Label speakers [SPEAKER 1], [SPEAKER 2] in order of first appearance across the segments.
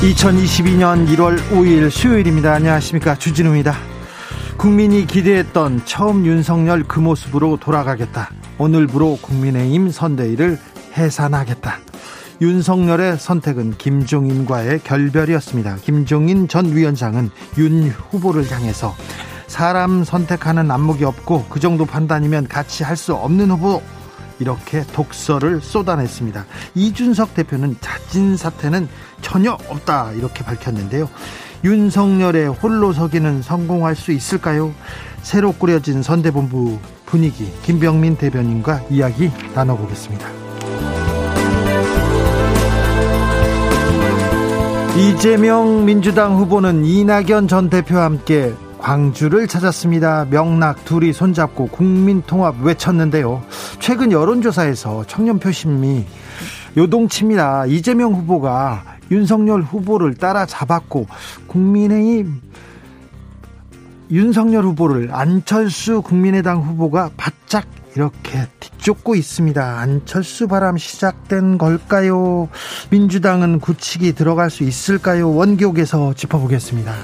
[SPEAKER 1] 2022년 1월 5일 수요일입니다. 안녕하십니까. 주진우입니다. 국민이 기대했던 처음 윤석열 그 모습으로 돌아가겠다. 오늘부로 국민의힘 선대위를 해산하겠다. 윤석열의 선택은 김종인과의 결별이었습니다. 김종인 전 위원장은 윤 후보를 향해서 사람 선택하는 안목이 없고 그 정도 판단이면 같이 할 수 없는 후보 이렇게 독서를 쏟아냈습니다. 이준석 대표는 자진 사퇴는 전혀 없다 이렇게 밝혔는데요. 윤석열의 홀로 서기는 성공할 수 있을까요? 새로 꾸려진 선대본부 분위기 김병민 대변인과 이야기 나눠보겠습니다. 이재명 민주당 후보는 이낙연 전 대표와 함께 광주를 찾았습니다. 명락 둘이 손잡고 국민통합 외쳤는데요. 최근 여론조사에서 청년 표심이 요동칩니다. 이재명 후보가 윤석열 후보를 따라잡았고 국민의힘 윤석열 후보를 안철수 국민의당 후보가 바짝 이렇게 뒤쫓고 있습니다. 안철수 바람 시작된 걸까요? 민주당은 굳히기 들어갈 수 있을까요? 원기옥에서 짚어보겠습니다.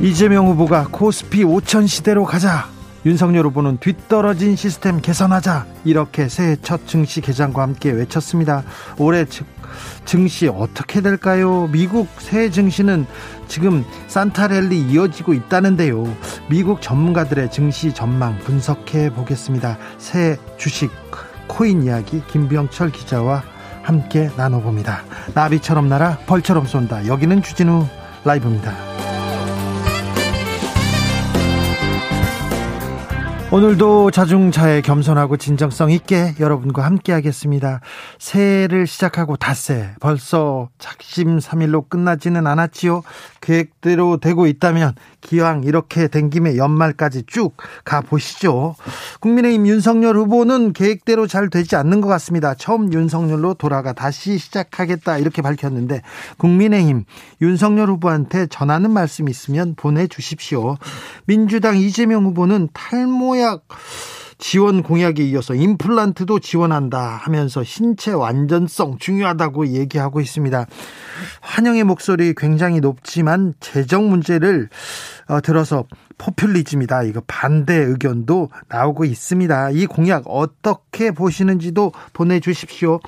[SPEAKER 1] 이재명 후보가 코스피 5천 시대로 가자. 윤석열 후보는 뒤떨어진 시스템 개선하자. 이렇게 새해 첫 증시 개장과 함께 외쳤습니다. 올해 증시 어떻게 될까요? 미국 새해 증시는 지금 산타랠리 이어지고 있다는데요. 미국 전문가들의 증시 전망 분석해 보겠습니다. 새해 주식 코인 이야기 김병철 기자와 함께 나눠봅니다. 나비처럼 날아 벌처럼 쏜다. 여기는 주진우 라이브입니다. 오늘도 자중차에 겸손하고 진정성 있게 여러분과 함께 하겠습니다. 새해를 시작하고 닷새 벌써 작심 3일로 끝나지는 않았지요. 계획대로 되고 있다면 기왕 이렇게 된 김에 연말까지 쭉 가보시죠. 국민의힘 윤석열 후보는 계획대로 잘 되지 않는 것 같습니다. 처음 윤석열로 돌아가 다시 시작하겠다 이렇게 밝혔는데 국민의힘 윤석열 후보한테 전하는 말씀 있으면 보내주십시오. 민주당 이재명 후보는 탈모 약 지원 공약에 이어서 임플란트도 지원한다 하면서 신체 완전성 중요하다고 얘기하고 있습니다. 환영의 목소리 굉장히 높지만 재정 문제를 어, 들어서 포퓰리즘이다. 이거 반대 의견도 나오고 있습니다. 이 공약 어떻게 보시는지도 보내주십시오.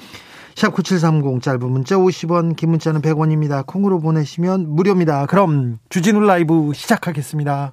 [SPEAKER 1] 샵 9730 짧은 문자 50원 긴 문자는 100원입니다. 콩으로 보내시면 무료입니다. 그럼 주진우 라이브 시작하겠습니다.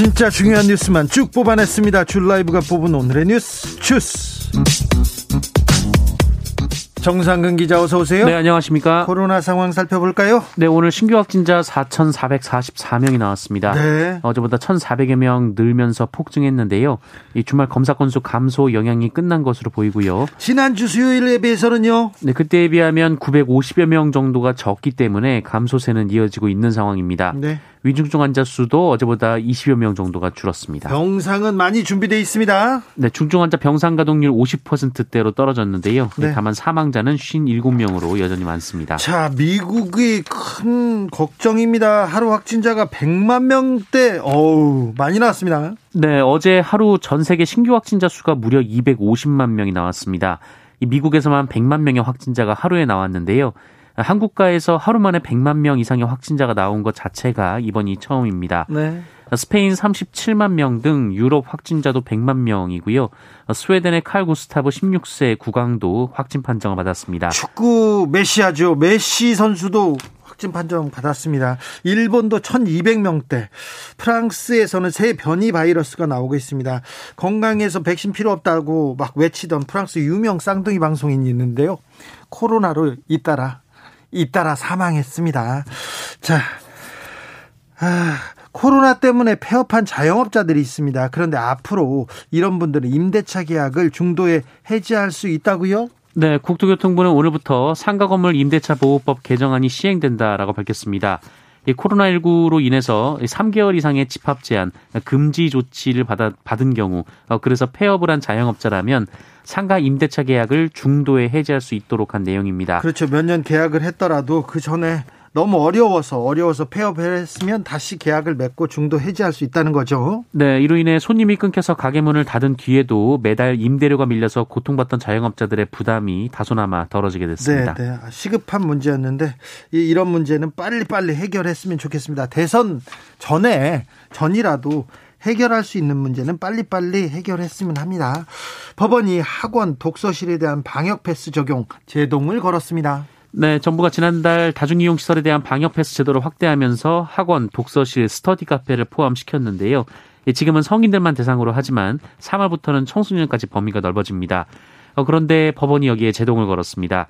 [SPEAKER 1] 진짜 중요한 뉴스만 쭉 뽑아냈습니다. 줄 라이브가 뽑은 오늘의 뉴스 주스. 정상근 기자 어서 오세요.
[SPEAKER 2] 네, 안녕하십니까?
[SPEAKER 1] 코로나 상황 살펴볼까요?
[SPEAKER 2] 네, 오늘 신규 확진자 4,444명이 나왔습니다. 네. 어제보다 1,400여 명 늘면서 폭증했는데요. 이 주말 검사 건수 감소 영향이 끝난 것으로 보이고요.
[SPEAKER 1] 지난주 수요일에 비해서는요?
[SPEAKER 2] 네, 그때에 비하면 950여 명 정도가 적기 때문에 감소세는 이어지고 있는 상황입니다. 네. 위중증 환자 수도 어제보다 20여 명 정도가 줄었습니다.
[SPEAKER 1] 병상은 많이 준비되어 있습니다.
[SPEAKER 2] 네, 중증 환자 병상 가동률 50%대로 떨어졌는데요. 네. 다만 사망자는 57명으로 여전히 많습니다.
[SPEAKER 1] 자, 미국이 큰 걱정입니다. 하루 확진자가 100만 명대, 어우, 많이 나왔습니다.
[SPEAKER 2] 네, 어제 하루 전 세계 신규 확진자 수가 무려 250만 명이 나왔습니다. 미국에서만 100만 명의 확진자가 하루에 나왔는데요. 한국가에서 하루 만에 100만 명 이상의 확진자가 나온 것 자체가 이번이 처음입니다. 네. 스페인 37만 명 등 유럽 확진자도 100만 명이고요. 스웨덴의 칼 구스타브 16세 국왕도 확진 판정을 받았습니다.
[SPEAKER 1] 축구 메시아죠. 메시 선수도 확진 판정 받았습니다. 일본도 1200명대. 프랑스에서는 새 변이 바이러스가 나오고 있습니다. 건강에서 백신 필요 없다고 막 외치던 프랑스 유명 쌍둥이 방송인이 있는데요. 코로나로 잇따라 잇따라 사망했습니다. 자, 아, 코로나 때문에 폐업한 자영업자들이 있습니다. 그런데 앞으로 이런 분들은 임대차 계약을 중도에 해지할 수 있다고요?
[SPEAKER 2] 네, 국토교통부는 오늘부터 상가 건물 임대차 보호법 개정안이 시행된다라고 밝혔습니다. 이 코로나19로 인해서 3개월 이상의 집합 제한, 금지 조치를 받아, 받은 경우, 어, 그래서 폐업을 한 자영업자라면 상가 임대차 계약을 중도에 해지할 수 있도록 한 내용입니다.
[SPEAKER 1] 그렇죠. 몇 년 계약을 했더라도 그 전에 너무 어려워서 어려워서 폐업을 했으면 다시 계약을 맺고 중도 해지할 수 있다는 거죠.
[SPEAKER 2] 네, 이로 인해 손님이 끊겨서 가게 문을 닫은 뒤에도 매달 임대료가 밀려서 고통받던 자영업자들의 부담이 다소나마 덜어지게 됐습니다.
[SPEAKER 1] 네, 네. 시급한 문제였는데 이런 문제는 빨리빨리 해결했으면 좋겠습니다. 대선 전에 전이라도 해결할 수 있는 문제는 빨리빨리 해결했으면 합니다. 법원이 학원 독서실에 대한 방역 패스 적용 제동을 걸었습니다.
[SPEAKER 2] 네, 정부가 지난달 다중이용 시설에 대한 방역 패스 제도를 확대하면서 학원, 독서실, 스터디 카페를 포함시켰는데요. 예, 지금은 성인들만 대상으로 하지만 3월부터는 청소년까지 범위가 넓어집니다. 어, 그런데 법원이 여기에 제동을 걸었습니다.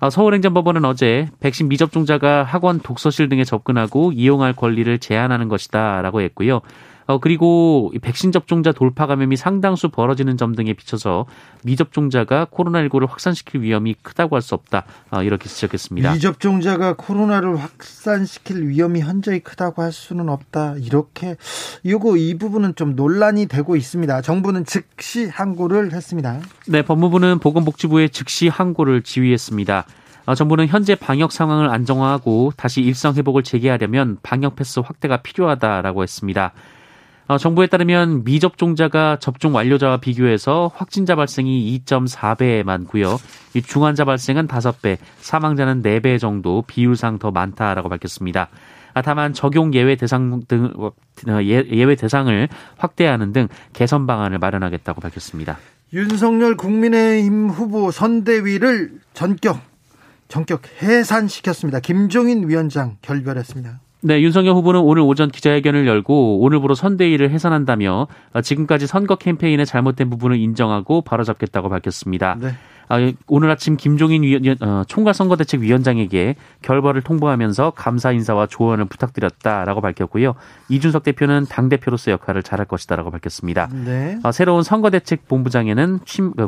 [SPEAKER 2] 어, 서울행정법원은 어제 백신 미접종자가 학원, 독서실 등에 접근하고 이용할 권리를 제한하는 것이다라고 했고요. 어, 그리고 백신 접종자 돌파 감염이 상당수 벌어지는 점 등에 비춰서 미접종자가 코로나19를 확산시킬 위험이 크다고 할 수 없다. 어, 이렇게 지적했습니다.
[SPEAKER 1] 미접종자가 코로나를 확산시킬 위험이 현저히 크다고 할 수는 없다. 이렇게 이거 이 부분은 좀 논란이 되고 있습니다. 정부는 즉시 항고를 했습니다.
[SPEAKER 2] 네, 법무부는 보건복지부에 즉시 항고를 지휘했습니다. 어, 정부는 현재 방역 상황을 안정화하고 다시 일상 회복을 재개하려면 방역 패스 확대가 필요하다라고 했습니다. 어, 정부에 따르면 미접종자가 접종 완료자와 비교해서 확진자 발생이 2.4배 많고요. 이 중환자 발생은 5배, 사망자는 4배 정도 비율상 더 많다라고 밝혔습니다. 아, 다만 적용 예외 대상 등 어, 예, 예외 대상을 확대하는 등 개선 방안을 마련하겠다고 밝혔습니다.
[SPEAKER 1] 윤석열 국민의힘 후보 선대위를 전격 전격 해산시켰습니다. 김종인 위원장 결별했습니다.
[SPEAKER 2] 네, 윤석열 후보는 오늘 오전 기자회견을 열고 오늘부로 선대위를 해산한다며 지금까지 선거 캠페인의 잘못된 부분을 인정하고 바로잡겠다고 밝혔습니다. 네. 아, 오늘 아침 김종인 위원, 어, 총괄선거대책위원장에게 결과를 통보하면서 감사 인사와 조언을 부탁드렸다라고 밝혔고요. 이준석 대표는 당 대표로서 역할을 잘할 것이다라고 밝혔습니다. 네. 아, 새로운 선거대책본부장에는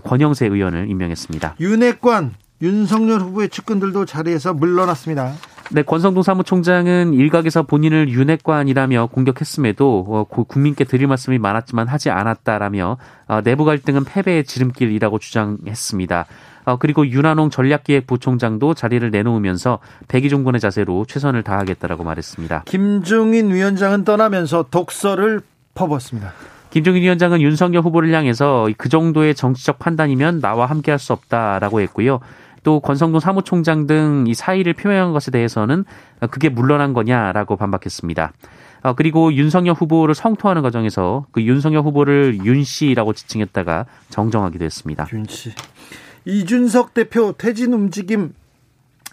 [SPEAKER 2] 권영세 의원을 임명했습니다.
[SPEAKER 1] 윤핵관 윤석열 후보의 측근들도 자리에서 물러났습니다.
[SPEAKER 2] 네, 권성동 사무총장은 일각에서 본인을 윤핵관이라며 공격했음에도 어, 국민께 드릴 말씀이 많았지만 하지 않았다라며 어, 내부 갈등은 패배의 지름길이라고 주장했습니다. 어, 그리고 윤한홍 전략기획부총장도 자리를 내놓으면서 백의종군의 자세로 최선을 다하겠다라고 말했습니다.
[SPEAKER 1] 김종인 위원장은 떠나면서 독서를 퍼붓습니다.
[SPEAKER 2] 김종인 위원장은 윤석열 후보를 향해서 그 정도의 정치적 판단이면 나와 함께할 수 없다라고 했고요. 또 권성동 사무총장 등 이 사의를 표명한 것에 대해서는 그게 물러난 거냐라고 반박했습니다. 어, 그리고 윤석열 후보를 성토하는 과정에서 그 윤석열 후보를 윤 씨라고 지칭했다가 정정하기도 했습니다.
[SPEAKER 1] 윤 씨. 이준석 대표 퇴진 움직임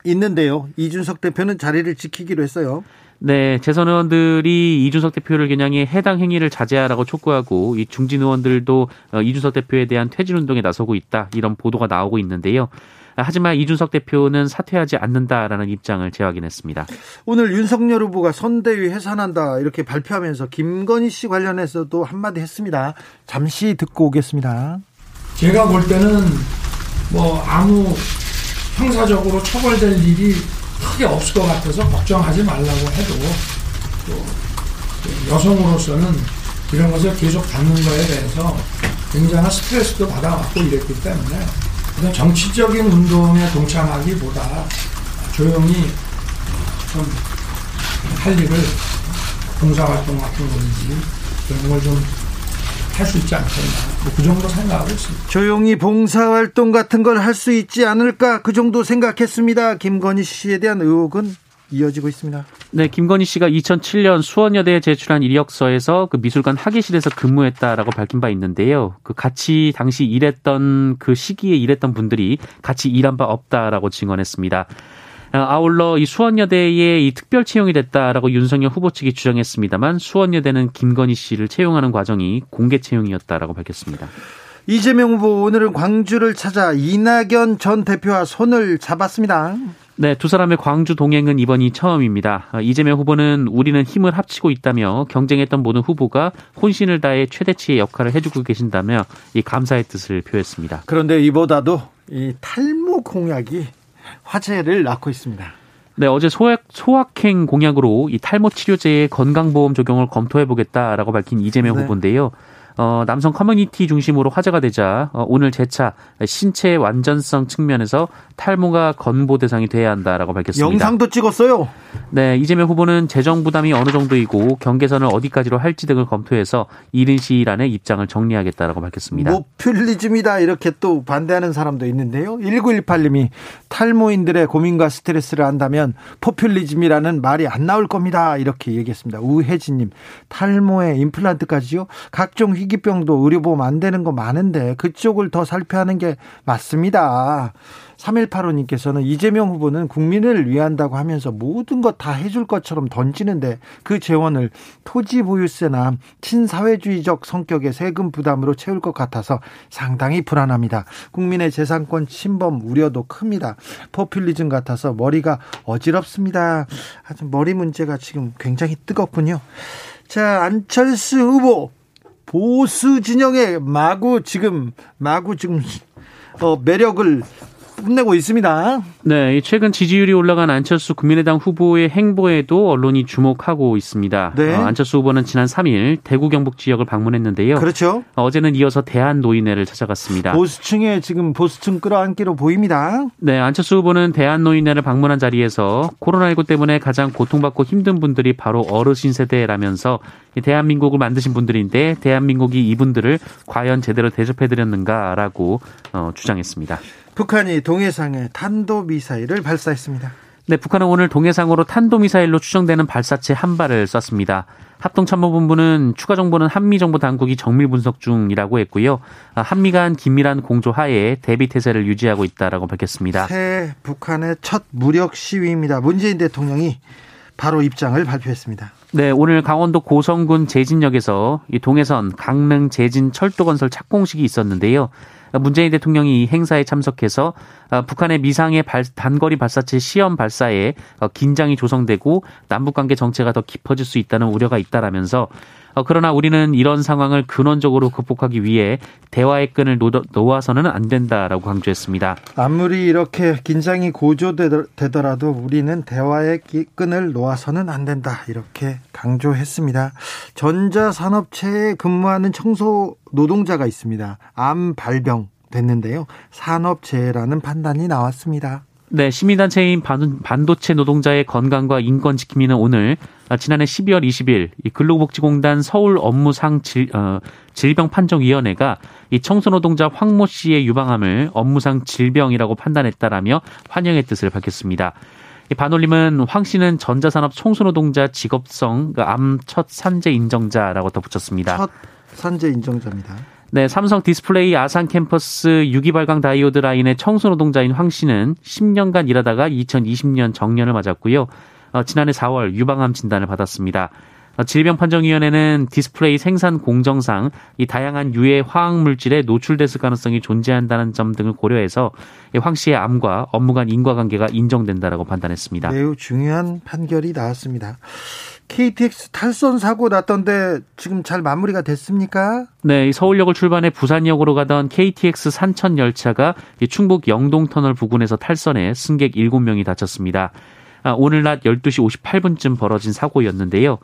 [SPEAKER 1] 있는데요. 이준석 대표는 자리를 지키기로 했어요.
[SPEAKER 2] 네, 재선 의원들이 이준석 대표를 겨냥해 해당 행위를 자제하라고 촉구하고 이 중진 의원들도 어, 이준석 대표에 대한 퇴진 운동에 나서고 있다 이런 보도가 나오고 있는데요. 하지만 이준석 대표는 사퇴하지 않는다라는 입장을 재확인했습니다.
[SPEAKER 1] 오늘 윤석열 후보가 선대위 해산한다 이렇게 발표하면서 김건희 씨 관련해서도 한마디 했습니다. 잠시 듣고 오겠습니다.
[SPEAKER 3] 제가 볼 때는 뭐 아무 형사적으로 처벌될 일이 크게 없을 것 같아서 걱정하지 말라고 해도 또 여성으로서는 이런 것을 계속 받는 거에 대해서 굉장한 스트레스도 받아왔고 이랬기 때문에 그런 정치적인 운동에 동참하기보다 조용히 좀 할 일을 봉사활동 같은 거든지 그런 걸 좀 할 수 있지 않겠나. 뭐 그 정도 생각하고 있습니다.
[SPEAKER 1] 조용히 봉사활동 같은 걸 할 수 있지 않을까 그 정도 생각했습니다. 김건희 씨에 대한 의혹은 이어지고 있습니다.
[SPEAKER 2] 네, 김건희 씨가 2007년 수원여대에 제출한 이력서에서 그 미술관 학예실에서 근무했다라고 밝힌 바 있는데요. 그 같이 당시 일했던 그 시기에 일했던 분들이 같이 일한 바 없다라고 증언했습니다. 어, 아울러 이 수원여대에 이 특별 채용이 됐다라고 윤석열 후보 측이 주장했습니다만 수원여대는 김건희 씨를 채용하는 과정이 공개 채용이었다라고 밝혔습니다.
[SPEAKER 1] 이재명 후보 오늘은 광주를 찾아 이낙연 전 대표와 손을 잡았습니다.
[SPEAKER 2] 네, 두 사람의 광주 동행은 이번이 처음입니다. 어, 이재명 후보는 우리는 힘을 합치고 있다며 경쟁했던 모든 후보가 혼신을 다해 최대치의 역할을 해주고 계신다며 이 감사의 뜻을 표했습니다.
[SPEAKER 1] 그런데 이보다도 이 탈모 공약이 화제를 낳고 있습니다.
[SPEAKER 2] 네, 어제 소확, 소확행 공약으로 이 탈모 치료제의 건강보험 적용을 검토해 보겠다라고 밝힌 이재명 네. 후보인데요. 어, 남성 커뮤니티 중심으로 화제가 되자 어, 오늘 재차 신체 완전성 측면에서 탈모가 건보 대상이 돼야 한다라고 밝혔습니다.
[SPEAKER 1] 영상도 찍었어요.
[SPEAKER 2] 네, 이재명 후보는 재정 부담이 어느 정도이고 경계선을 어디까지로 할지 등을 검토해서 이른 시일 안에 입장을 정리하겠다라고 밝혔습니다.
[SPEAKER 1] 모퓰리즘이다 이렇게 또 반대하는 사람도 있는데요. 1918님이 탈모인들의 고민과 스트레스를 한다면 포퓰리즘이라는 말이 안 나올 겁니다. 이렇게 얘기했습니다. 우혜진님 탈모에 임플란트까지요. 각종 희귀병도 의료보험 안 되는 거 많은데 그쪽을 더 살펴하는 게 맞습니다. 3185님께서는 이재명 후보는 국민을 위한다고 하면서 모든 것 다 해줄 것처럼 던지는데 그 재원을 토지 보유세나 친사회주의적 성격의 세금 부담으로 채울 것 같아서 상당히 불안합니다. 국민의 재산권 침범 우려도 큽니다. 포퓰리즘 같아서 머리가 어지럽습니다. 아주 머리 문제가 지금 굉장히 뜨겁군요. 자, 안철수 후보 보수 진영의 마구 지금 마구 지금 어, 매력을 뽐내고 있습니다.
[SPEAKER 2] 네, 최근 지지율이 올라간 안철수 국민의당 후보의 행보에도 언론이 주목하고 있습니다. 네. 어, 안철수 후보는 지난 3일 대구 경북 지역을 방문했는데요.
[SPEAKER 1] 그렇죠.
[SPEAKER 2] 어제는 이어서 대한 노인회를 찾아갔습니다.
[SPEAKER 1] 보수층에 지금 보수층 끌어안기로 보입니다.
[SPEAKER 2] 네, 안철수 후보는 대한 노인회를 방문한 자리에서 코로나19 때문에 가장 고통받고 힘든 분들이 바로 어르신 세대라면서 대한민국을 만드신 분들인데 대한민국이 이분들을 과연 제대로 대접해드렸는가라고 어, 주장했습니다.
[SPEAKER 1] 북한이 동해상에 탄도미사일을 발사했습니다.
[SPEAKER 2] 네, 북한은 오늘 동해상으로 탄도미사일로 추정되는 발사체 한 발을 쐈습니다. 합동참모본부는 추가 정보는 한미 정보 당국이 정밀 분석 중이라고 했고요. 아, 한미 간 긴밀한 공조 하에 대비 태세를 유지하고 있다라고 밝혔습니다.
[SPEAKER 1] 새 북한의 첫 무력 시위입니다. 문재인 대통령이 바로 입장을 발표했습니다.
[SPEAKER 2] 네, 오늘 강원도 고성군 제진역에서 이 동해선 강릉 제진 철도 건설 착공식이 있었는데요. 문재인 대통령이 이 행사에 참석해서 어, 북한의 미상의 발, 단거리 발사체 시험 발사에 어, 긴장이 조성되고 남북 관계 정체가 더 깊어질 수 있다는 우려가 있다라면서 어, 그러나 우리는 이런 상황을 근원적으로 극복하기 위해 대화의 끈을 놓아서는 안 된다라고 강조했습니다.
[SPEAKER 1] 아무리 이렇게 긴장이 고조되더라도 우리는 대화의 끈을 놓아서는 안 된다. 이렇게 강조했습니다. 전자산업체에 근무하는 청소 노동자가 있습니다. 암 발병 됐는데요. 산업재해라는 판단이 나왔습니다.
[SPEAKER 2] 네, 시민단체인 반도체 노동자의 건강과 인권 지킴이는 오늘 아, 지난해 12월 20일 이 근로복지공단 서울 업무상 질, 어, 질병 판정위원회가 이 청소노동자 황모 씨의 유방암을 업무상 질병이라고 판단했다라며 환영의 뜻을 밝혔습니다. 이 반올림은 황 씨는 전자산업 청소노동자 직업성 그 암첫 산재 인정자라고 덧붙였습니다.
[SPEAKER 1] 첫 산재 인정자입니다.
[SPEAKER 2] 네, 삼성 디스플레이 아산 캠퍼스 유기 발광 다이오드 라인의 청소 노동자인 황 씨는 10년간 일하다가 2020년 정년을 맞았고요. 어, 지난해 4월 유방암 진단을 받았습니다. 어, 질병판정위원회는 디스플레이 생산 공정상 이 다양한 유해 화학 물질에 노출됐을 가능성이 존재한다는 점 등을 고려해서 황 씨의 암과 업무 간 인과관계가 인정된다라고 판단했습니다.
[SPEAKER 1] 매우 중요한 판결이 나왔습니다. KTX 탈선 사고 났던데 지금 잘 마무리가 됐습니까?
[SPEAKER 2] 네, 서울역을 출발해 부산역으로 가던 KTX 산천 열차가 충북 영동터널 부근에서 탈선해 승객 7명이 다쳤습니다. 아, 오늘 낮 12시 58분쯤 벌어진 사고였는데요.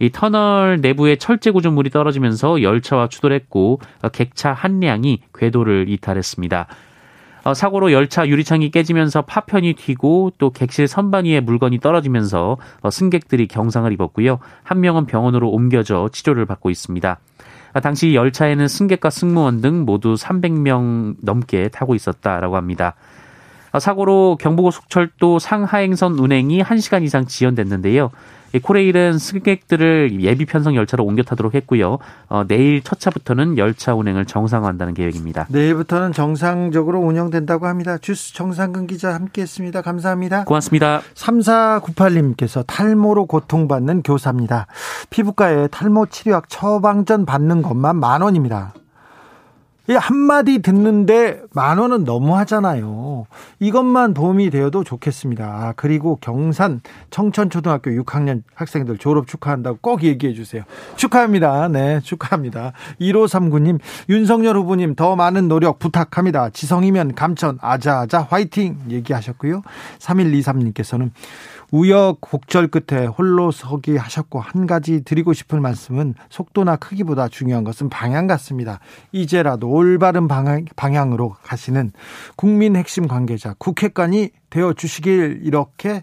[SPEAKER 2] 이 터널 내부에 철제 구조물이 떨어지면서 열차와 추돌했고 객차 한 량이 궤도를 이탈했습니다. 어, 사고로 열차 유리창이 깨지면서 파편이 튀고 또 객실 선반 위에 물건이 떨어지면서 어, 승객들이 경상을 입었고요. 한 명은 병원으로 옮겨져 치료를 받고 있습니다. 당시 열차에는 승객과 승무원 등 모두 300명 넘게 타고 있었다라고 합니다. 사고로 경부고 속철도 상하행선 운행이 1시간 이상 지연됐는데요. 코레일은 승객들을 예비 편성 열차로 옮겨 타도록 했고요. 어, 내일 첫 차부터는 열차 운행을 정상화한다는 계획입니다.
[SPEAKER 1] 내일부터는 정상적으로 운영된다고 합니다. 주스 정상근 기자 함께했습니다. 감사합니다.
[SPEAKER 2] 고맙습니다.
[SPEAKER 1] 3498님께서 탈모로 고통받는 교사입니다. 피부과에 탈모 치료약 처방전 받는 것만 만 원입니다. 한마디 듣는데 만 원은 너무 하잖아요. 이것만 도움이 되어도 좋겠습니다. 아, 그리고 경산 청천초등학교 6학년 학생들 졸업 축하한다고 꼭 얘기해 주세요. 축하합니다. 네, 축하합니다. 1539님, 윤석열 후보님 더 많은 노력 부탁합니다. 지성이면 감천, 아자아자 화이팅! 얘기하셨고요. 3123님께서는 우여곡절 끝에 홀로 서기 하셨고 한 가지 드리고 싶은 말씀은 속도나 크기보다 중요한 것은 방향 같습니다. 이제라도 올바른 방향, 방향으로 가시는 국민 핵심 관계자 국회관이 되어 주시길 이렇게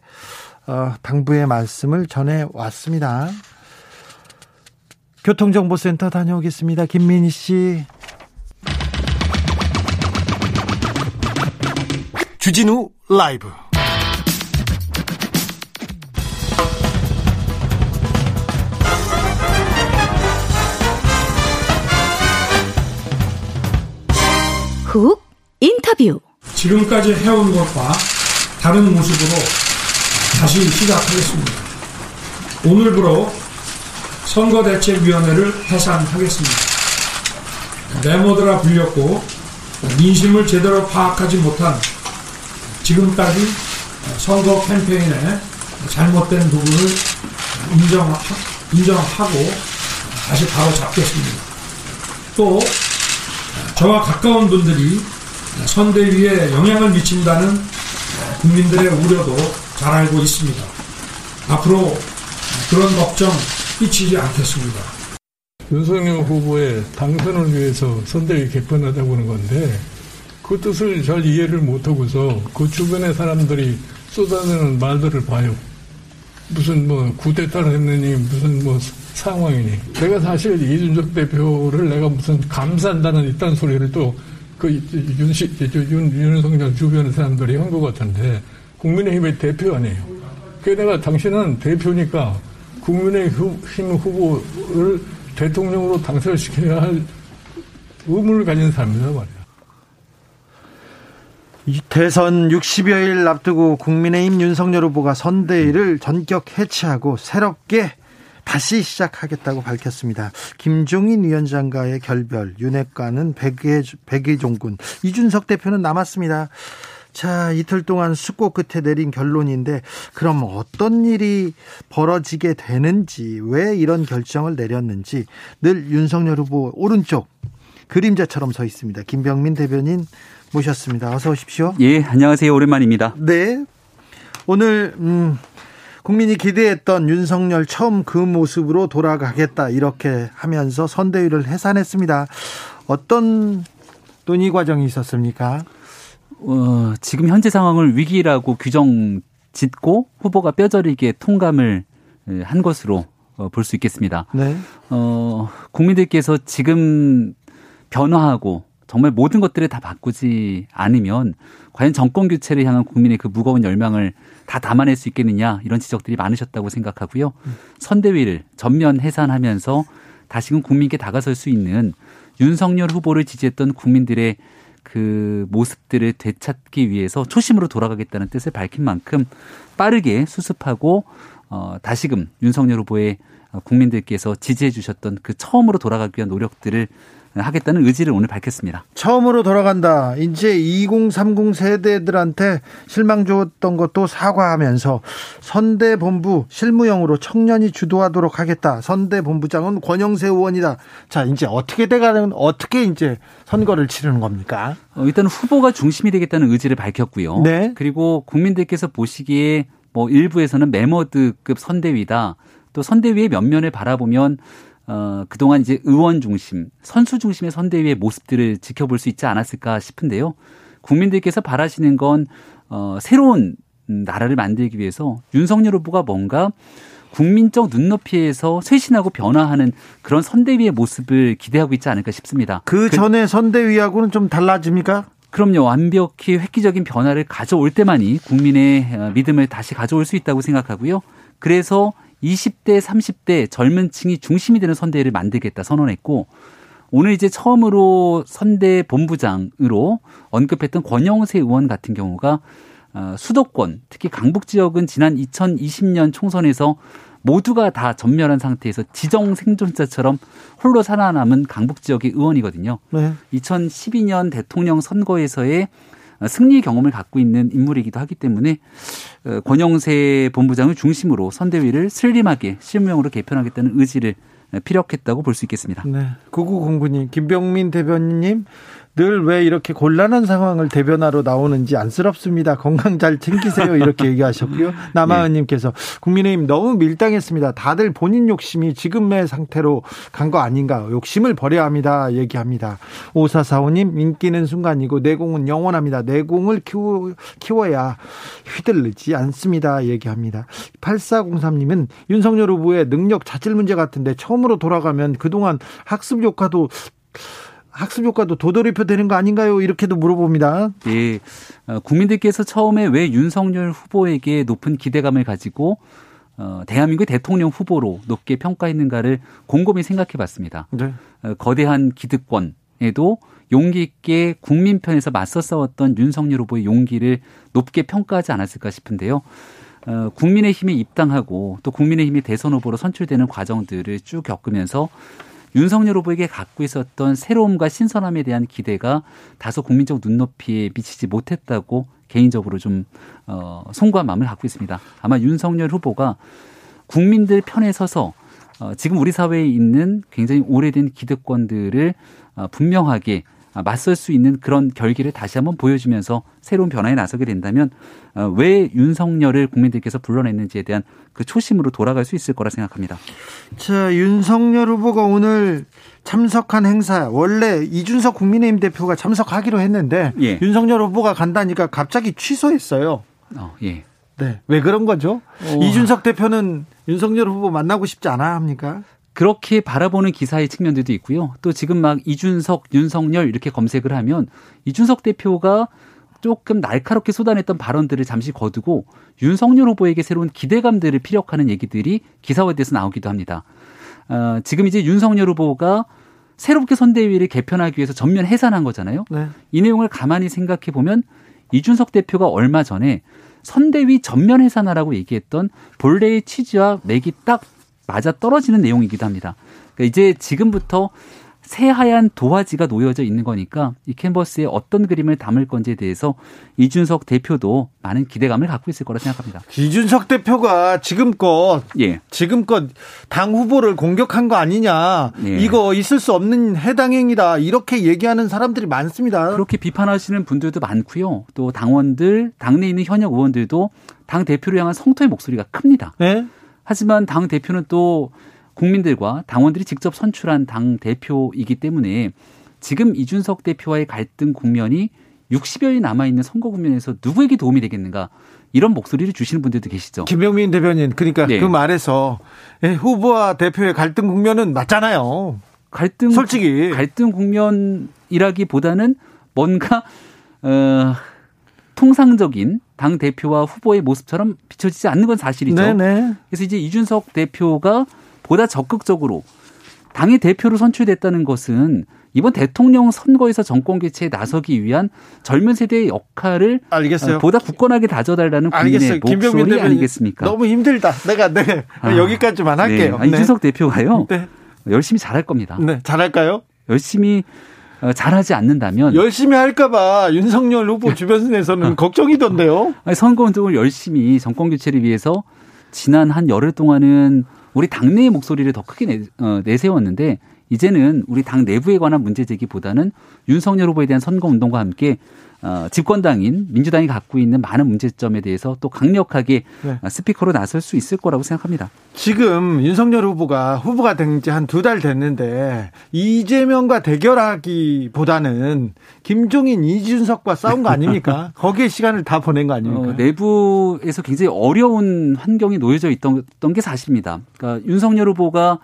[SPEAKER 1] 어, 당부의 말씀을 전해 왔습니다. 교통정보센터 다녀오겠습니다. 김민희 씨. 주진우 라이브.
[SPEAKER 4] 훅 인터뷰.
[SPEAKER 3] 지금까지 해온 것과 다른 모습으로 다시 시작하겠습니다. 오늘부로 선거대책위원회를 해산하겠습니다. 메모드라 불렸고 민심을 제대로 파악하지 못한 지금까지 선거 캠페인에 잘못된 부분을 인정하, 인정하고 다시 바로 잡겠습니다. 또 저와 가까운 분들이 선대위에 영향을 미친다는 국민들의 우려도 잘 알고 있습니다. 앞으로 그런 걱정 끼치지 않겠습니다.
[SPEAKER 5] 윤석열 후보의 당선을 위해서 선대위 개편하자고 하는 건데 그 뜻을 잘 이해를 못하고서 그 주변의 사람들이 쏟아내는 말들을 봐요. 무슨 뭐 구대타를 했느니 무슨 뭐 상황이니. 내가 사실 이준석 대표를 내가 무슨 감싼다는 이딴 소리를 또 그 윤시 윤 윤석열 주변의 사람들이 한 것 같은데 국민의힘의 대표 아니에요. 그 내가 당신은 대표니까 국민의힘 후보를 대통령으로 당선시켜야 할 의무를 가진 사람이다 말이야.
[SPEAKER 1] 대선 60여일 앞두고 국민의힘 윤석열 후보가 선대위를 전격 해체하고 새롭게 다시 시작하겠다고 밝혔습니다. 김종인 위원장과의 결별, 윤핵관은 백의, 백의 종군, 이준석 대표는 남았습니다. 자, 이틀 동안 숙고 끝에 내린 결론인데, 그럼 어떤 일이 벌어지게 되는지, 왜 이런 결정을 내렸는지, 늘 윤석열 후보 오른쪽 그림자처럼 서 있습니다. 김병민 대변인 모셨습니다. 어서 오십시오.
[SPEAKER 6] 예, 안녕하세요. 오랜만입니다.
[SPEAKER 1] 네. 오늘, 음, 국민이 기대했던 윤석열 처음 그 모습으로 돌아가겠다 이렇게 하면서 선대위를 해산했습니다. 어떤 논의 과정이 있었습니까?
[SPEAKER 6] 어, 지금 현재 상황을 위기라고 규정 짓고 후보가 뼈저리게 통감을 한 것으로 어, 볼수 있겠습니다. 네. 어, 국민들께서 지금 변화하고 정말 모든 것들을 다 바꾸지 않으면 과연 정권 교체를 향한 국민의 그 무거운 열망을 다 담아낼 수 있겠느냐 이런 지적들이 많으셨다고 생각하고요. 선대위를 전면 해산하면서 다시금 국민께 다가설 수 있는 윤석열 후보를 지지했던 국민들의 그 모습들을 되찾기 위해서 초심으로 돌아가겠다는 뜻을 밝힌 만큼 빠르게 수습하고 어 다시금 윤석열 후보의 국민들께서 지지해 주셨던 그 처음으로 돌아가기 위한 노력들을 하겠다는 의지를 오늘 밝혔습니다.
[SPEAKER 1] 처음으로 돌아간다. 이제 2030 세대들한테 실망 줬던 것도 사과하면서 선대본부 실무형으로 청년이 주도하도록 하겠다. 선대본부장은 권영세 의원이다. 자, 이제 어떻게 돼가는 어떻게 이제 선거를 치르는 겁니까?
[SPEAKER 6] 어, 일단 후보가 중심이 되겠다는 의지를 밝혔고요. 네. 그리고 국민들께서 보시기에 뭐 일부에서는 메머드급 선대위다. 또 선대위의 면면을 바라보면 어, 그동안 이제 의원 중심, 선수 중심의 선대위의 모습들을 지켜볼 수 있지 않았을까 싶은데요. 국민들께서 바라시는 건, 어, 새로운 나라를 만들기 위해서 윤석열 후보가 뭔가 국민적 눈높이에서 쇄신하고 변화하는 그런 선대위의 모습을 기대하고 있지 않을까 싶습니다.
[SPEAKER 1] 그 전에 선대위하고는 좀 달라집니까?
[SPEAKER 6] 그럼요. 완벽히 획기적인 변화를 가져올 때만이 국민의 어, 믿음을 다시 가져올 수 있다고 생각하고요. 그래서 20대, 30대 젊은 층이 중심이 되는 선대위를 만들겠다 선언했고 오늘 이제 처음으로 선대 본부장으로 언급했던 권영세 의원 같은 경우가 어, 수도권 특히 강북 지역은 지난 2020년 총선에서 모두가 다 전멸한 상태에서 지정 생존자처럼 홀로 살아남은 강북 지역의 의원이거든요. 네. 2012년 대통령 선거에서의 승리 경험을 갖고 있는 인물이기도 하기 때문에 어, 권영세 본부장을 중심으로 선대위를 슬림하게 실무용으로 개편하겠다는 의지를 피력했다고 볼 수 있겠습니다. 네.
[SPEAKER 1] 구구공구님, 김병민 대변인님, 늘 왜 이렇게 곤란한 상황을 대변하러 나오는지 안쓰럽습니다. 건강 잘 챙기세요. 이렇게 얘기하셨고요. 남아은님께서 국민의힘 너무 밀당했습니다. 다들 본인 욕심이 지금의 상태로 간 거 아닌가. 욕심을 버려야 합니다. 얘기합니다. 오사사오님 인기는 순간이고 내공은 영원합니다. 내공을 키워, 키워야 휘둘르지 않습니다. 얘기합니다. 8403님은 윤석열 후보의 능력 자질 문제 같은데 처음으로 돌아가면 그동안 학습 효과도 학습 효과도 도돌이표 되는 거 아닌가요? 이렇게도 물어봅니다.
[SPEAKER 6] 예. 어, 국민들께서 처음에 왜 윤석열 후보에게 높은 기대감을 가지고 어, 대한민국 대통령 후보로 높게 평가했는가를 곰곰이 생각해 봤습니다. 네. 어, 거대한 기득권에도 용기 있게 국민 편에서 맞서 싸웠던 윤석열 후보의 용기를 높게 평가하지 않았을까 싶은데요. 어, 국민의힘에 입당하고 또 국민의힘이 대선 후보로 선출되는 과정들을 쭉 겪으면서 윤석열 후보에게 갖고 있었던 새로움과 신선함에 대한 기대가 다소 국민적 눈높이에 미치지 못했다고 개인적으로 좀 어, 송구한 마음을 갖고 있습니다. 아마 윤석열 후보가 국민들 편에 서서 어, 지금 우리 사회에 있는 굉장히 오래된 기득권들을 어, 분명하게 아, 맞설 수 있는 그런 결기를 다시 한번 보여주면서 새로운 변화에 나서게 된다면 어, 왜 윤석열을 국민들께서 불러냈는지에 대한 그 초심으로 돌아갈 수 있을 거라 생각합니다.
[SPEAKER 1] 자, 윤석열 후보가 오늘 참석한 행사 원래 이준석 국민의힘 대표가 참석하기로 했는데 예. 윤석열 후보가 간다니까 갑자기 취소했어요. 어, 예. 네. 왜 그런 거죠? 오. 어. 이준석 대표는 윤석열 후보 만나고 싶지 않아 합니까?
[SPEAKER 6] 그렇게 바라보는 기사의 측면들도 있고요. 또 지금 막 이준석, 윤석열 이렇게 검색을 하면 이준석 대표가 조금 날카롭게 쏟아냈던 발언들을 잠시 거두고 윤석열 후보에게 새로운 기대감들을 피력하는 얘기들이 기사화돼서 나오기도 합니다. 어, 지금 이제 윤석열 후보가 새롭게 선대위를 개편하기 위해서 전면 해산한 거잖아요. 네. 이 내용을 가만히 생각해 보면 이준석 대표가 얼마 전에 선대위 전면 해산하라고 얘기했던 본래의 취지와 맥이 딱 맞아 떨어지는 내용이기도 합니다. 그러니까 이제 지금부터 새하얀 도화지가 놓여져 있는 거니까 이 캔버스에 어떤 그림을 담을 건지에 대해서 이준석 대표도 많은 기대감을 갖고 있을 거라 생각합니다.
[SPEAKER 1] 이준석 대표가 지금껏 예. 지금껏 당 후보를 공격한 거 아니냐. 예. 이거 있을 수 없는 해당 행위다. 이렇게 얘기하는 사람들이 많습니다.
[SPEAKER 6] 그렇게 비판하시는 분들도 많고요. 또 당원들, 당내에 있는 현역 의원들도 당 대표를 향한 성토의 목소리가 큽니다. 네? 하지만 당 대표는 또 국민들과 당원들이 직접 선출한 당 대표이기 때문에 지금 이준석 대표와의 갈등 국면이 60여일 남아있는 선거 국면에서 누구에게 도움이 되겠는가 이런 목소리를 주시는 분들도 계시죠.
[SPEAKER 1] 김병민 대변인 그러니까 네. 그 말에서 예, 후보와 대표의 갈등 국면은 맞잖아요. 갈등 솔직히
[SPEAKER 6] 갈등 국면이라기보다는 뭔가 어 통상적인 당 대표와 후보의 모습처럼 비춰지지 않는 건 사실이죠. 네네. 그래서 이제 이준석 대표가 보다 적극적으로 당의 대표로 선출됐다는 것은 이번 대통령 선거에서 정권 교체에 나서기 위한 젊은 세대의 역할을 알겠어요. 보다 굳건하게 다져달라는 국민의 목소리 아니겠습니까?
[SPEAKER 1] 너무 힘들다. 내가 네 아, 여기까지만 할게요.
[SPEAKER 6] 네. 이준석 대표가요. 네. 열심히 잘할 겁니다.
[SPEAKER 1] 네, 잘할까요?
[SPEAKER 6] 열심히 어, 잘하지 않는다면
[SPEAKER 1] 열심히 할까봐 윤석열 후보 주변에서는 걱정이던데요.
[SPEAKER 6] 아니, 선거 운동을 열심히 정권 교체를 위해서 지난 한 열흘 동안은 우리 당내의 목소리를 더 크게 내, 어, 내세웠는데 이제는 우리 당 내부에 관한 문제 제기보다는 윤석열 후보에 대한 선거 운동과 함께 어, 집권당인 민주당이 갖고 있는 많은 문제점에 대해서 또 강력하게 네. 스피커로 나설 수 있을 거라고 생각합니다.
[SPEAKER 1] 지금 윤석열 후보가 후보가 된 지 한 두 달 됐는데 이재명과 대결하기보다는 김종인, 이준석과 싸운 거 아닙니까? 거기에 시간을 다 보낸 거 아닙니까? 어,
[SPEAKER 6] 내부에서 굉장히 어려운 환경이 놓여져 있던 게 사실입니다. 그러니까 윤석열 후보가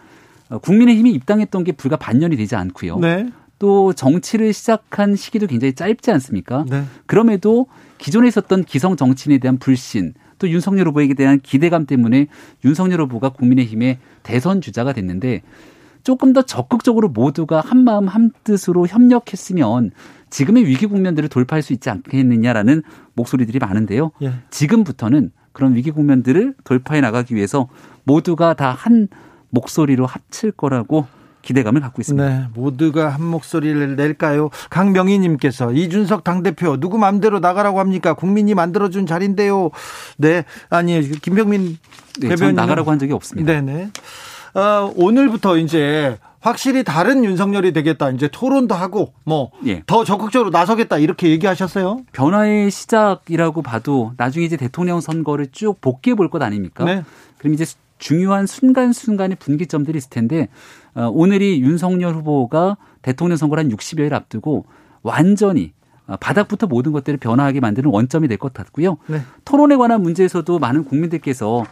[SPEAKER 6] 국민의힘이 입당했던 게 불과 반년이 되지 않고요. 네. 또 정치를 시작한 시기도 굉장히 짧지 않습니까? 네. 그럼에도 기존에 있었던 기성 정치인에 대한 불신 또 윤석열 후보에게 대한 기대감 때문에 윤석열 후보가 국민의힘의 대선 주자가 됐는데 조금 더 적극적으로 모두가 한 마음 한 뜻으로 협력했으면 지금의 위기 국면들을 돌파할 수 있지 않겠느냐라는 목소리들이 많은데요. 예. 지금부터는 그런 위기 국면들을 돌파해 나가기 위해서 모두가 다 한 목소리로 합칠 거라고 기대감을 갖고 있습니다.
[SPEAKER 1] 네, 모두가 한 목소리를 낼까요? 강명희님께서 이준석 당대표 누구 마음대로 나가라고 합니까? 국민이 만들어준 자리인데요. 네, 아니 김병민
[SPEAKER 6] 네, 대변인 나가라고 한 적이 없습니다.
[SPEAKER 1] 네네. 어, 오늘부터 이제 확실히 다른 윤석열이 되겠다. 이제 토론도 하고 뭐더 예. 적극적으로 나서겠다 이렇게 얘기하셨어요.
[SPEAKER 6] 변화의 시작이라고 봐도 나중에 이제 대통령 선거를 쭉 복귀해 볼 것 아닙니까? 네. 그럼 이제 중요한 순간순간의 분기점들이 있을 텐데 어, 오늘이 윤석열 후보가 대통령 선거를 한 60여일 앞두고 완전히 어, 바닥부터 모든 것들을 변화하게 만드는 원점이 될 것 같고요. 네. 토론에 관한 문제에서도 많은 국민들께서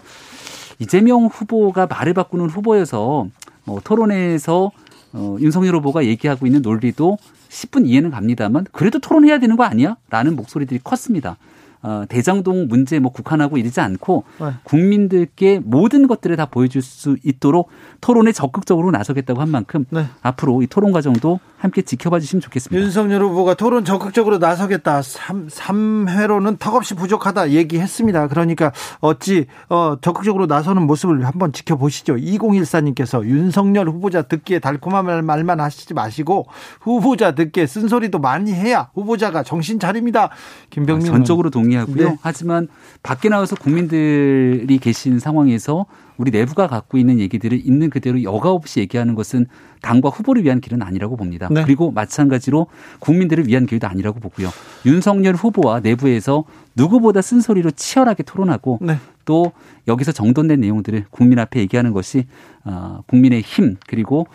[SPEAKER 6] 이재명 후보가 말을 바꾸는 후보여서 어, 토론에서 어, 윤석열 후보가 얘기하고 있는 논리도 10분 이해는 갑니다만 그래도 토론해야 되는 거 아니야? 라는 목소리들이 컸습니다. 어, 대장동 문제 뭐 국한하고 이르지 않고 네. 국민들께 모든 것들을 다 보여줄 수 있도록 토론에 적극적으로 나서겠다고 한 만큼 네. 앞으로 이 토론 과정도 함께 지켜봐 주시면 좋겠습니다.
[SPEAKER 1] 윤석열 후보가 토론 적극적으로 나서겠다. 3, 3회로는 턱없이 부족하다 얘기했습니다. 그러니까 어찌 어, 적극적으로 나서는 모습을 한번 지켜보시죠. 2014님께서 윤석열 후보자 듣기에 달콤한 말만 하시지 마시고 후보자 듣기에 쓴소리도 많이 해야 후보자가 정신 차립니다. 김병민
[SPEAKER 6] 아, 전적으로 동의 하고요. 네. 하지만 밖에 나와서 국민들이 계신 상황에서 우리 내부가 갖고 있는 얘기들을 있는 그대로 여과 없이 얘기하는 것은 당과 후보를 위한 길은 아니라고 봅니다. 네. 그리고 마찬가지로 국민들을 위한 길도 아니라고 보고요. 윤석열 후보와 내부에서 누구보다 쓴소리로 치열하게 토론하고 네. 또 여기서 정돈된 내용들을 국민 앞에 얘기하는 것이 어, 국민의 힘 그리고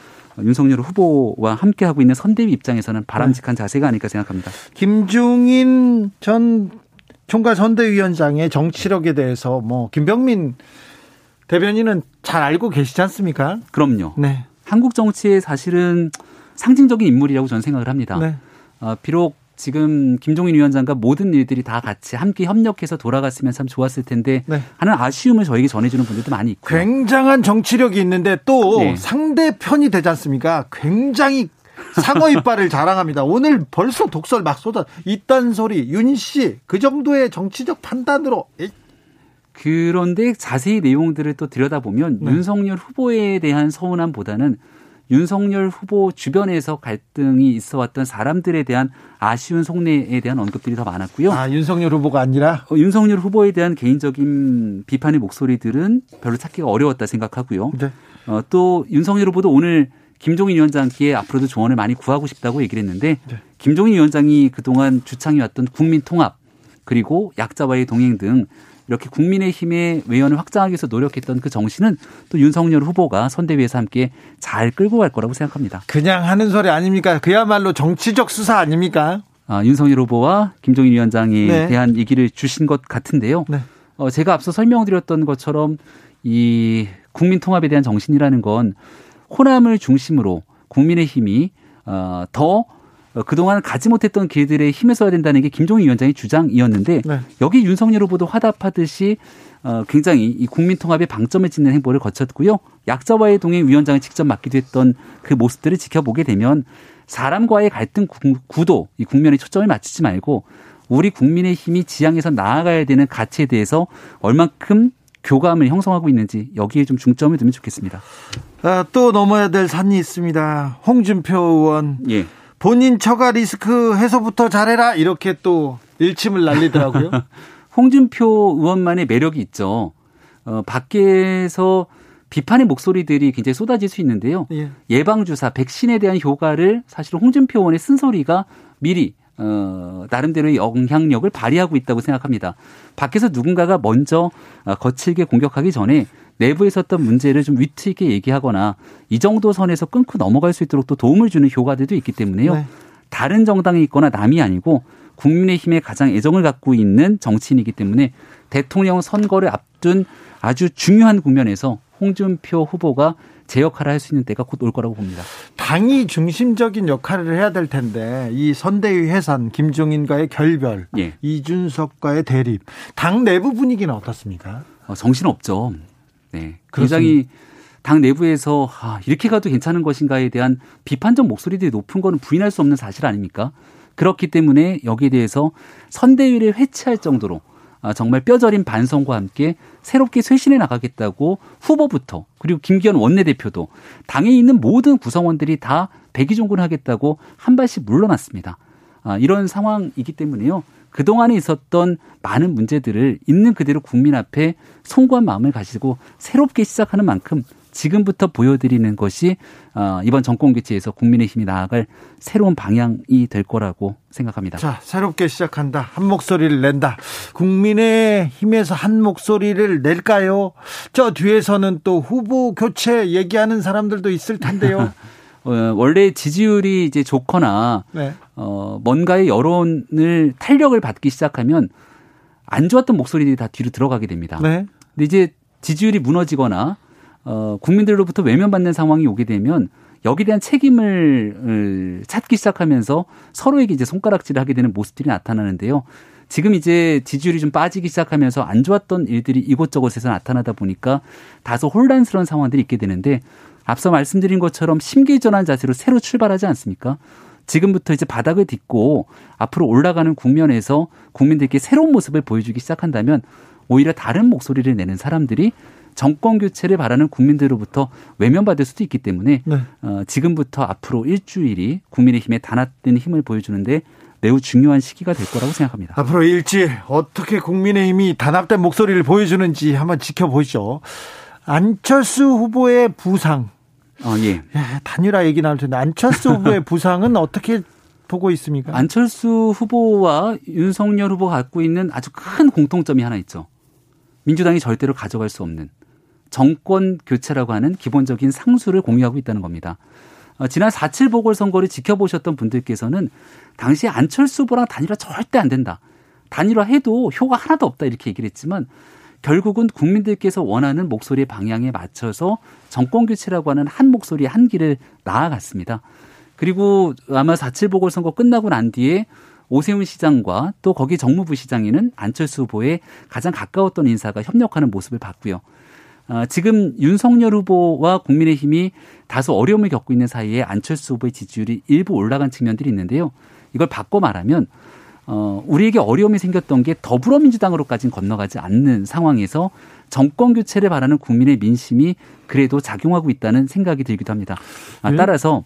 [SPEAKER 6] 윤석열 후보와 함께하고 있는 선대위 입장에서는 바람직한 네. 자세가 아닐까 생각합니다.
[SPEAKER 1] 김종인 전 총괄 선대위원장의 정치력에 대해서 뭐 김병민 대변인은 잘 알고 계시지 않습니까?
[SPEAKER 6] 그럼요. 네. 한국 정치의 사실은 상징적인 인물이라고 저는 생각을 합니다. 네. 어, 비록 지금 김종인 위원장과 모든 일들이 다 같이 함께 협력해서 돌아갔으면 참 좋았을 텐데 네. 하는 아쉬움을 저에게 전해주는 분들도 많이 있고
[SPEAKER 1] 굉장한 정치력이 있는데 또 네. 상대편이 되지 않습니까? 굉장히 상어 이빨을 자랑합니다. 오늘 벌써 독설 막 쏟아 이딴 소리 윤 씨 그 정도의 정치적 판단으로
[SPEAKER 6] 그런데 자세히 내용들을 또 들여다보면 네. 윤석열 후보에 대한 서운함보다는 윤석열 후보 주변에서 갈등이 있어 왔던 사람들에 대한 아쉬운 속내에 대한 언급들이 더 많았고요.
[SPEAKER 1] 아, 윤석열 후보가 아니라?
[SPEAKER 6] 어, 윤석열 후보에 대한 개인적인 비판의 목소리들은 별로 찾기가 어려웠다 생각하고요. 네. 어, 또 윤석열 후보도 오늘 김종인 위원장께 앞으로도 조언을 많이 구하고 싶다고 얘기를 했는데 네. 김종인 위원장이 그동안 주창해왔던 국민 통합 그리고 약자와의 동행 등 이렇게 국민의힘의 외연을 확장하기 위해서 노력했던 그 정신은 또 윤석열 후보가 선대위에서 함께 잘 끌고 갈 거라고 생각합니다.
[SPEAKER 1] 그냥 하는 소리 아닙니까? 그야말로 정치적 수사 아닙니까?
[SPEAKER 6] 아, 윤석열 후보와 김종인 위원장에 네. 대한 얘기를 주신 것 같은데요. 네. 어, 제가 앞서 설명드렸던 것처럼 이 국민 통합에 대한 정신이라는 건 호남을 중심으로 국민의힘이 어, 더 어, 그동안 가지 못했던 길들에 힘을 써야 된다는 게 김종인 위원장의 주장이었는데 네. 여기 윤석열 후보도 화답하듯이 어, 굉장히 이 국민 통합에 방점을 짓는 행보를 거쳤고요. 약자와의 동행 위원장을 직접 맡기도 했던 그 모습들을 지켜보게 되면 사람과의 갈등 구도, 이 국면에 초점을 맞추지 말고 우리 국민의 힘이 지향해서 나아가야 되는 가치에 대해서 얼만큼 교감을 형성하고 있는지 여기에 좀 중점을 두면 좋겠습니다.
[SPEAKER 1] 아, 또 넘어야 될 산이 있습니다. 홍준표 의원. 예. 본인 처가 리스크 해소부터 잘해라 이렇게 또 일침을 날리더라고요.
[SPEAKER 6] 홍준표 의원만의 매력이 있죠. 어, 밖에서 비판의 목소리들이 굉장히 쏟아질 수 있는데요. 예. 예방주사, 백신에 대한 효과를 사실 홍준표 의원의 쓴소리가 미리 어, 나름대로의 영향력을 발휘하고 있다고 생각합니다. 밖에서 누군가가 먼저 어, 거칠게 공격하기 전에 내부에 있었던 문제를 좀 위트 있게 얘기하거나 이 정도 선에서 끊고 넘어갈 수 있도록 또 도움을 주는 효과들도 있기 때문에요. 네. 다른 정당이 있거나 남이 아니고 국민의힘에 가장 애정을 갖고 있는 정치인이기 때문에 대통령 선거를 앞둔 아주 중요한 국면에서 홍준표 후보가 제 역할을 할 수 있는 때가 곧 올 거라고 봅니다.
[SPEAKER 1] 당이 중심적인 역할을 해야 될 텐데 이 선대위 해산, 김종인과의 결별, 예. 이준석과의 대립, 당 내부 분위기는 어떻습니까?
[SPEAKER 6] 어, 정신 없죠. 네, 굉장히 당 내부에서 아, 이렇게 가도 괜찮은 것인가에 대한 비판적 목소리들이 높은 거는 부인할 수 없는 사실 아닙니까? 그렇기 때문에 여기에 대해서 선대위를 회치할 정도로 아, 정말 뼈저린 반성과 함께 새롭게 쇄신해 나가겠다고 후보부터 그리고 김기현 원내대표도 당에 있는 모든 구성원들이 다 백의종군하겠다고 한 발씩 물러났습니다. 아, 이런 상황이기 때문에요. 그동안에 있었던 많은 문제들을 있는 그대로 국민 앞에 송구한 마음을 가지고 새롭게 시작하는 만큼 지금부터 보여드리는 것이 어, 이번 정권 교체에서 국민의힘이 나아갈 새로운 방향이 될 거라고 생각합니다.
[SPEAKER 1] 자, 새롭게 시작한다. 한 목소리를 낸다. 국민의힘에서 한 목소리를 낼까요? 저 뒤에서는 또 후보 교체 얘기하는 사람들도 있을 텐데요.
[SPEAKER 6] 어, 원래 지지율이 이제 좋거나 네. 어, 뭔가의 여론을 탄력을 받기 시작하면 안 좋았던 목소리들이 다 뒤로 들어가게 됩니다. 네. 근데 이제 지지율이 무너지거나 어, 국민들로부터 외면받는 상황이 오게 되면 여기에 대한 책임을 찾기 시작하면서 서로에게 이제 손가락질을 하게 되는 모습들이 나타나는데요. 지금 이제 지지율이 좀 빠지기 시작하면서 안 좋았던 일들이 이곳저곳에서 나타나다 보니까 다소 혼란스러운 상황들이 있게 되는데 앞서 말씀드린 것처럼 심기전환 자세로 새로 출발하지 않습니까? 지금부터 이제 바닥을 딛고 앞으로 올라가는 국면에서 국민들께 새로운 모습을 보여주기 시작한다면 오히려 다른 목소리를 내는 사람들이 정권 교체를 바라는 국민들로부터 외면받을 수도 있기 때문에 네. 어, 지금부터 앞으로 일주일이 국민의힘에 단합된 힘을 보여주는데 매우 중요한 시기가 될 거라고 생각합니다.
[SPEAKER 1] 앞으로 일주일 어떻게 국민의힘이 단합된 목소리를 보여주는지 한번 지켜보시죠. 안철수 후보의 부상. 어, 예. 예 단일화 얘기 나올 텐데 안철수 후보의 부상은 어떻게 보고 있습니까?
[SPEAKER 6] 안철수 후보와 윤석열 후보가 갖고 있는 아주 큰 공통점이 하나 있죠. 민주당이 절대로 가져갈 수 없는 정권 교체라고 하는 기본적인 상수를 공유하고 있다는 겁니다. 어, 지난 4.7 보궐선거를 지켜보셨던 분들께서는 당시 안철수 후보랑 단일화 절대 안 된다. 단일화 해도 효과 하나도 없다 이렇게 얘기를 했지만 결국은 국민들께서 원하는 목소리의 방향에 맞춰서 정권 교체라고 하는 한 목소리 한 길을 나아갔습니다. 그리고 아마 4.7 보궐선거 끝나고 난 뒤에 오세훈 시장과 또 거기 정무부 시장에는 안철수 후보에 가장 가까웠던 인사가 협력하는 모습을 봤고요. 어, 지금 윤석열 후보와 국민의힘이 다소 어려움을 겪고 있는 사이에 안철수 후보의 지지율이 일부 올라간 측면들이 있는데요. 이걸 바꿔 말하면 어, 우리에게 어려움이 생겼던 게 더불어민주당으로까지는 건너가지 않는 상황에서 정권 교체를 바라는 국민의 민심이 그래도 작용하고 있다는 생각이 들기도 합니다. 아, 네. 따라서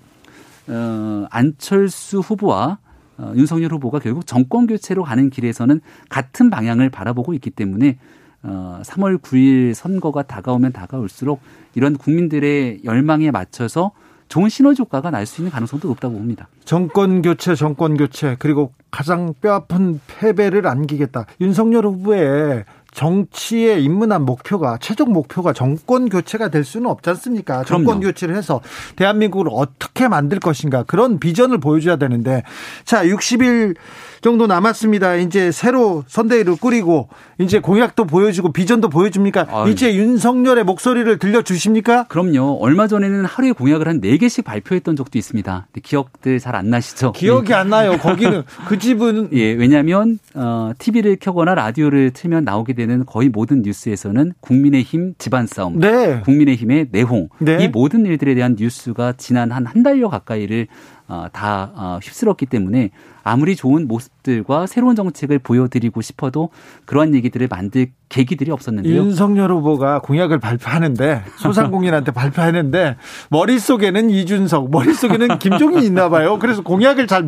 [SPEAKER 6] 어, 안철수 후보와 어, 윤석열 후보가 결국 정권 교체로 가는 길에서는 같은 방향을 바라보고 있기 때문에 어, 3월 9일 선거가 다가오면 다가올수록 이런 국민들의 열망에 맞춰서 좋은 시너지 효과가 날 수 있는 가능성도 높다고 봅니다.
[SPEAKER 1] 정권 교체, 정권 교체 그리고 가장 뼈아픈 패배를 안기겠다. 윤석열 후보의 정치에 입문한 목표가 최종 목표가 정권 교체가 될 수는 없지 않습니까? 그럼요. 정권 교체를 해서 대한민국을 어떻게 만들 것인가 그런 비전을 보여줘야 되는데 자 60일 정도 남았습니다. 이제 새로 선대위를 꾸리고 이제 공약도 보여주고 비전도 보여줍니까? 아유. 이제 윤석열의 목소리를 들려주십니까?
[SPEAKER 6] 그럼요. 얼마 전에는 하루에 공약을 한 4개씩 발표했던 적도 있습니다. 기억들 잘 안 나시죠?
[SPEAKER 1] 기억이 네. 안 나요. 거기는 그 집은
[SPEAKER 6] 예, 왜냐하면 어, TV를 켜거나 라디오를 틀면 나오게 되는 거의 모든 뉴스에서는 국민의힘 집안 싸움, 네. 국민의힘의 내홍 네. 이 모든 일들에 대한 뉴스가 지난 한 한 달여 가까이를 어, 다 어, 휩쓸었기 때문에 아무리 좋은 모습들과 새로운 정책을 보여드리고 싶어도 그러한 얘기들을 만들 계기들이 없었는데요.
[SPEAKER 1] 윤석열 후보가 공약을 발표하는데 소상공인한테 발표하는데 머릿속에는 이준석, 머릿속에는 김종인 있나 봐요. 그래서 공약을 잘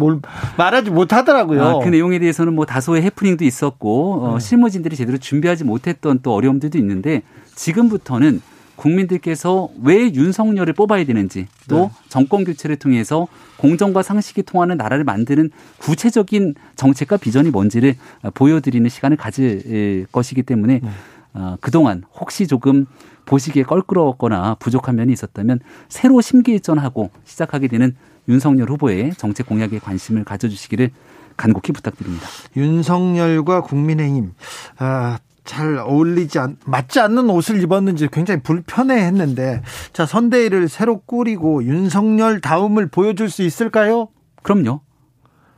[SPEAKER 1] 말하지 못하더라고요. 아,
[SPEAKER 6] 그 내용에 대해서는 뭐 다소의 해프닝도 있었고 어, 네. 실무진들이 제대로 준비하지 못했던 또 어려움들도 있는데 지금부터는 국민들께서 왜 윤석열을 뽑아야 되는지 또 네. 정권 교체를 통해서 공정과 상식이 통하는 나라를 만드는 구체적인 정책과 비전이 뭔지를 보여드리는 시간을 가질 것이기 때문에 네. 어, 그동안 혹시 조금 보시기에 껄끄러웠거나 부족한 면이 있었다면 새로 심기일전하고 시작하게 되는 윤석열 후보의 정책 공약에 관심을 가져주시기를 간곡히 부탁드립니다.
[SPEAKER 1] 윤석열과 국민의힘 아, 잘 어울리지 않, 맞지 않는 옷을 입었는지 굉장히 불편해 했는데 자 선대위를 새로 꾸리고 윤석열 다음을 보여줄 수 있을까요?
[SPEAKER 6] 그럼요.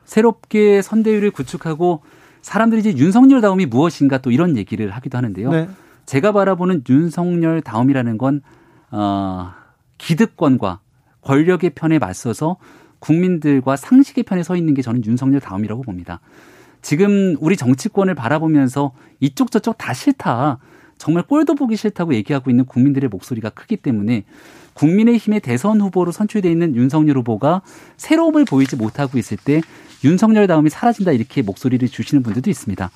[SPEAKER 6] 새롭게 선대위를 구축하고 사람들이 이제 윤석열 다음이 무엇인가 또 이런 얘기를 하기도 하는데요. 네. 제가 바라보는 윤석열 다음이라는 건 어, 기득권과 권력의 편에 맞서서 국민들과 상식의 편에 서 있는 게 저는 윤석열 다음이라고 봅니다. 지금 우리 정치권을 바라보면서 이쪽 저쪽 다 싫다. 정말 꼴도 보기 싫다고 얘기하고 있는 국민들의 목소리가 크기 때문에 국민의힘의 대선 후보로 선출돼 있는 윤석열 후보가 새로움을 보이지 못하고 있을 때 윤석열 다음이 사라진다 이렇게 목소리를 주시는 분들도 있습니다.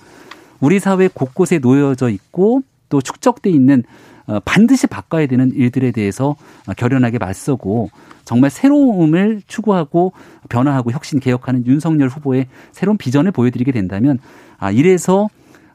[SPEAKER 6] 우리 사회 곳곳에 놓여져 있고 또 축적돼 있는 어, 반드시 바꿔야 되는 일들에 대해서 결연하게 맞서고 정말 새로움을 추구하고 변화하고 혁신 개혁하는 윤석열 후보의 새로운 비전을 보여드리게 된다면 아 이래서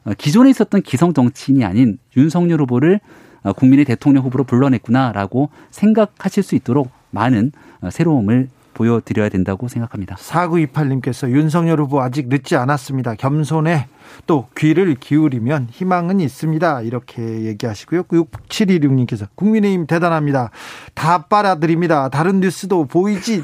[SPEAKER 6] 어, 기존에 있었던 기성 정치인이 아닌 윤석열 후보를 어, 국민의 대통령 후보로 불러냈구나라고 생각하실 수 있도록 많은 새로움을 보여드려야 된다고 생각합니다.
[SPEAKER 1] 4928님께서 윤석열 후보 아직 늦지 않았습니다. 겸손해 또 귀를 기울이면 희망은 있습니다. 이렇게 얘기하시고요. 6716님께서 국민의힘 대단합니다. 다 빨아들입니다. 다른 뉴스도 보이지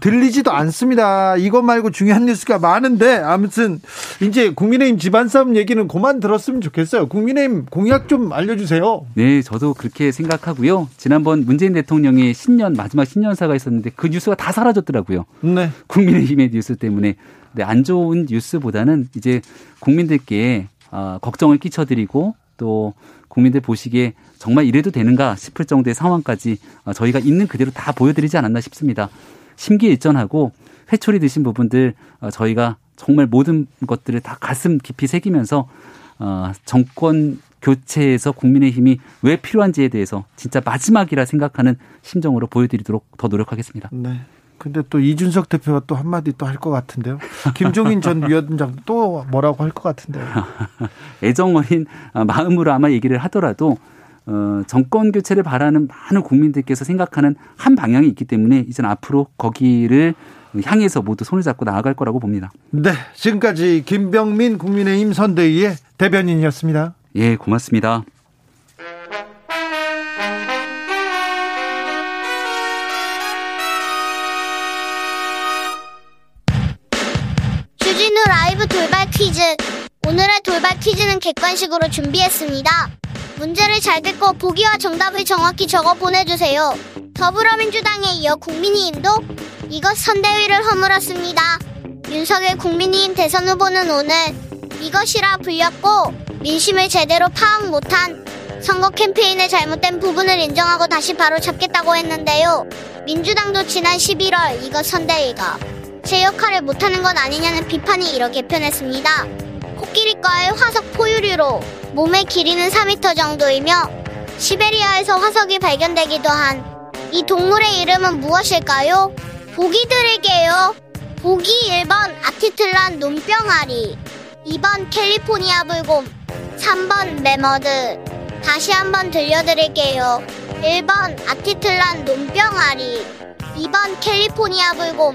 [SPEAKER 1] 들리지도 않습니다. 이것 말고 중요한 뉴스가 많은데 아무튼 이제 국민의힘 집안 싸움 얘기는 그만 들었으면 좋겠어요. 국민의힘 공약 좀 알려주세요.
[SPEAKER 6] 네, 저도 그렇게 생각하고요. 지난번 문재인 대통령의 신년 마지막 신년사가 있었는데 그 뉴스가 다 사라졌더라고요. 네. 국민의힘의 뉴스 때문에 네, 안 좋은 뉴스보다는 이제 국민들께 어, 걱정을 끼쳐드리고 또 국민들 보시기에 정말 이래도 되는가 싶을 정도의 상황까지 어, 저희가 있는 그대로 다 보여드리지 않았나 싶습니다. 심기일전하고 회초리 드신 부분들 어, 저희가 정말 모든 것들을 다 가슴 깊이 새기면서 어, 정권 교체에서 국민의 힘이 왜 필요한지에 대해서 진짜 마지막이라 생각하는 심정으로 보여드리도록 더 노력하겠습니다.
[SPEAKER 1] 네. 근데 또 이준석 대표가 또 한마디 또 할 것 같은데요. 김종인 전 위원장 또 뭐라고 할 것 같은데요.
[SPEAKER 6] 애정 어린 마음으로 아마 얘기를 하더라도 어, 정권 교체를 바라는 많은 국민들께서 생각하는 한 방향이 있기 때문에 이제는 앞으로 거기를 향해서 모두 손을 잡고 나아갈 거라고 봅니다.
[SPEAKER 1] 네. 지금까지 김병민 국민의힘 선대위의 대변인이었습니다.
[SPEAKER 6] 예, 고맙습니다.
[SPEAKER 7] 퀴즈. 오늘의 돌발 퀴즈는 객관식으로 준비했습니다. 문제를 잘 듣고 보기와 정답을 정확히 적어 보내주세요. 더불어민주당에 이어 국민의힘도 이것 선대위를 허물었습니다. 윤석열 국민의힘 대선 후보는 오늘 이것이라 불렸고 민심을 제대로 파악 못한 선거 캠페인의 잘못된 부분을 인정하고 다시 바로 잡겠다고 했는데요. 민주당도 지난 11월 이것 선대위가 제 역할을 못하는 건 아니냐는 비판이 이렇게 표현했습니다. 코끼리과의 화석 포유류로 몸의 길이는 4m 정도이며 시베리아에서 화석이 발견되기도 한 이 동물의 이름은 무엇일까요? 보기 드릴게요. 보기 1번 아티틀란 눈병아리 2번 캘리포니아 불곰 3번 매머드 다시 한번 들려드릴게요. 1번 아티틀란 눈병아리 2번 캘리포니아 불곰